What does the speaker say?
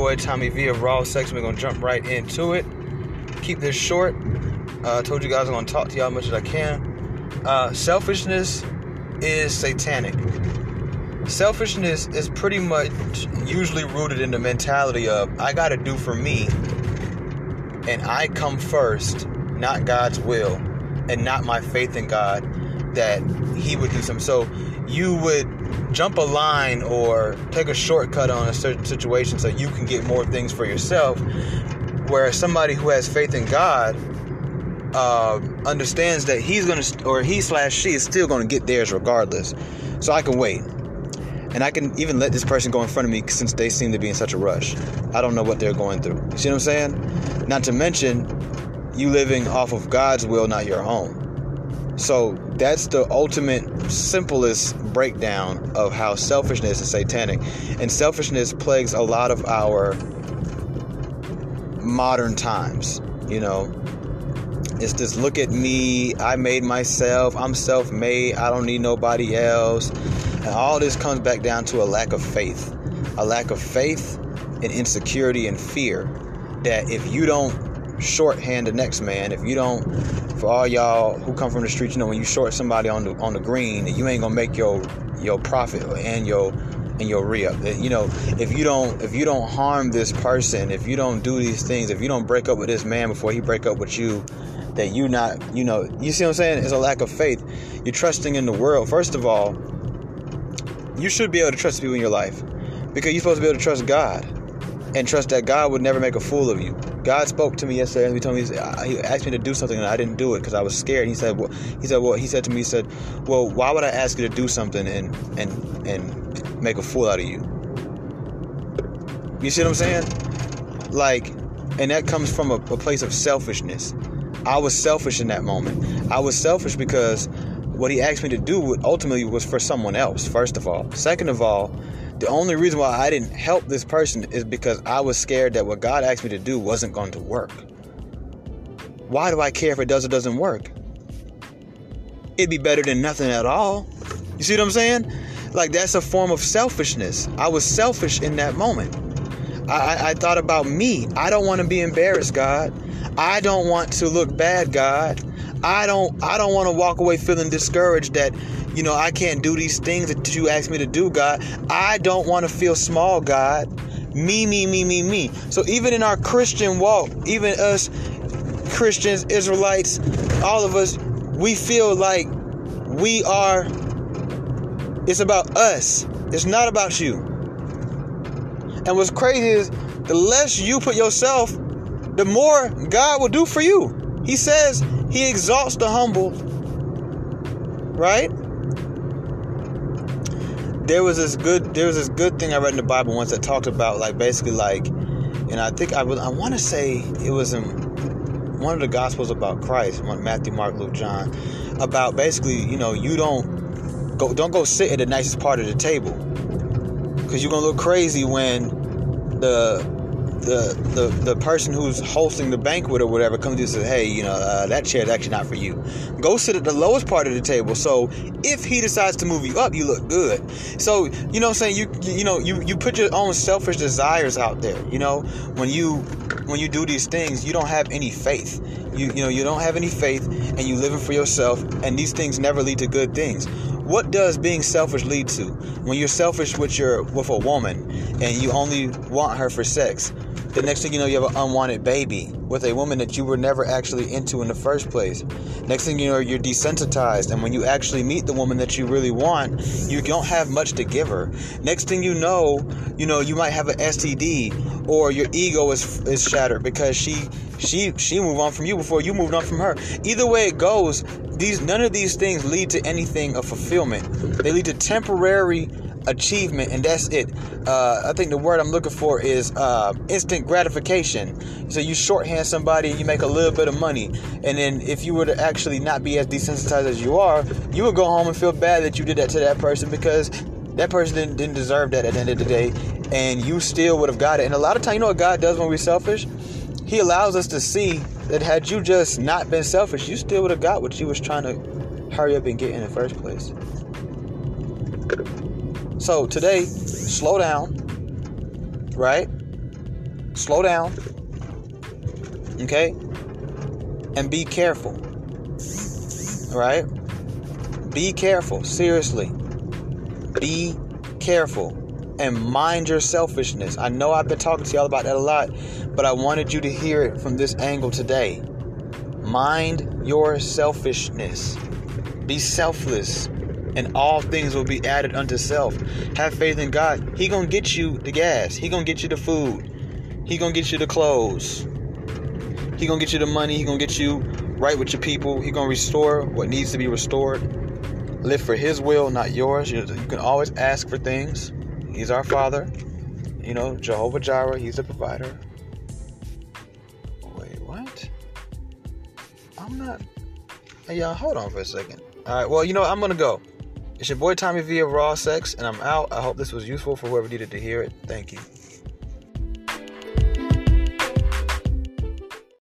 boy Tommy V of Raw Sex. We're gonna jump right into it. Keep this short. Uh, I told you guys I'm gonna talk to y'all as much as I can. Uh, selfishness is satanic. Selfishness is pretty much usually rooted in the mentality of I gotta do for me, and I come first, not God's will, and not my faith in God that He would do something. So you would jump a line or take a shortcut on a certain situation so you can get more things for yourself. Whereas somebody who has faith in God uh, understands that he's gonna or he slash she is still gonna get theirs regardless. So I can wait. And I can even let this person go in front of me since they seem to be in such a rush. I don't know what they're going through. You see what I'm saying? Not to mention, you living off of God's will, not your own. So that's the ultimate, simplest breakdown of how selfishness is satanic. And selfishness plagues a lot of our modern times. You know, it's this look at me, I made myself, I'm self made, I don't need nobody else. And all this comes back down to a lack of faith. A lack of faith and insecurity and fear that if you don't shorthand the next man. If you don't, for all y'all who come from the street, you know when you short somebody on the on the green, you ain't gonna make your your profit and your and your re-up. Uh, you know, if you don't if you don't harm this person, if you don't do these things, if you don't break up with this man before he break up with you, that you not you know you see what I'm saying? It's a lack of faith. You're trusting in the world. First of all, you should be able to trust people in your life because you're supposed to be able to trust God and trust that God would never make a fool of you. God spoke to me yesterday and he told me he asked me to do something and I didn't do it because I was scared. He said, "Well," he said, "Well," he said to me, he said, "Well, why would I ask you to do something and and and make a fool out of you?" You see what I'm saying? Like, and that comes from a, a place of selfishness. I was selfish in that moment. I was selfish because what he asked me to do ultimately was for someone else. First of all, second of all the only reason why I didn't help this person is because I was scared that what God asked me to do wasn't going to work. Why do I care if it does or doesn't work? It'd be better than nothing at all. You see what I'm saying? Like that's a form of selfishness. I was selfish in that moment. I, I, I thought about me. I don't want to be embarrassed, God. I don't want to look bad, God. I don't I don't want to walk away feeling discouraged that you know, I can't do these things that you ask me to do, God. I don't want to feel small, God. Me, me, me, me, me. So even in our Christian walk, even us Christians, Israelites, all of us, we feel like we are, it's about us. It's not about you. And what's crazy is the less you put yourself, the more God will do for you. He says he exalts the humble, right? there was this good there was this good thing I read in the Bible once that talked about like basically like and I think I was I want to say it was in one of the gospels about Christ Matthew Mark Luke John about basically you know you don't go don't go sit at the nicest part of the table because you're gonna look crazy when the the, the the person who's hosting the banquet or whatever comes to you and says, "Hey, you know uh, that chair is actually not for you. Go sit at the lowest part of the table. So if he decides to move you up, you look good. So you know what I'm saying? You you know you you put your own selfish desires out there. You know when you when you do these things, you don't have any faith. You you know you don't have any faith, and you living for yourself. And these things never lead to good things. What does being selfish lead to? When you're selfish with your with a woman and you only want her for sex, the next thing you know, you have an unwanted baby with a woman that you were never actually into in the first place. Next thing you know, you're desensitized, and when you actually meet the woman that you really want, you don't have much to give her. Next thing you know, you know you might have an STD, or your ego is is shattered because she she she moved on from you before you moved on from her. Either way it goes, these none of these things lead to anything of fulfillment. They lead to temporary achievement, and that's it. Uh, I think the word I'm looking for is uh, instant gratification. So you shorthand somebody you make a little bit of money, and then if you were to actually not be as desensitized as you are, you would go home and feel bad that you did that to that person because that person didn't, didn't deserve that at the end of the day, and you still would have got it. And a lot of times, you know what God does when we're selfish? He allows us to see that had you just not been selfish, you still would have got what you was trying to hurry up and get in the first place. So today, slow down, right? slow down. Okay? And be careful. right? Be careful, seriously. Be careful and mind your selfishness. I know I've been talking to y'all about that a lot, but I wanted you to hear it from this angle today. Mind your selfishness. Be selfless, and all things will be added unto self. Have faith in God. He gonna get you the gas. He gonna get you the food. He gonna get you the clothes. He gonna get you the money. He gonna get you right with your people. He gonna restore what needs to be restored. Live for His will, not yours. You, you can always ask for things. He's our Father. You know, Jehovah Jireh. He's the provider. Wait, what? I'm not. Hey, y'all, hold on for a second. All right, well, you know? I'm gonna go. It's your boy Tommy V of Raw Sex, and I'm out. I hope this was useful for whoever needed to hear it. Thank you.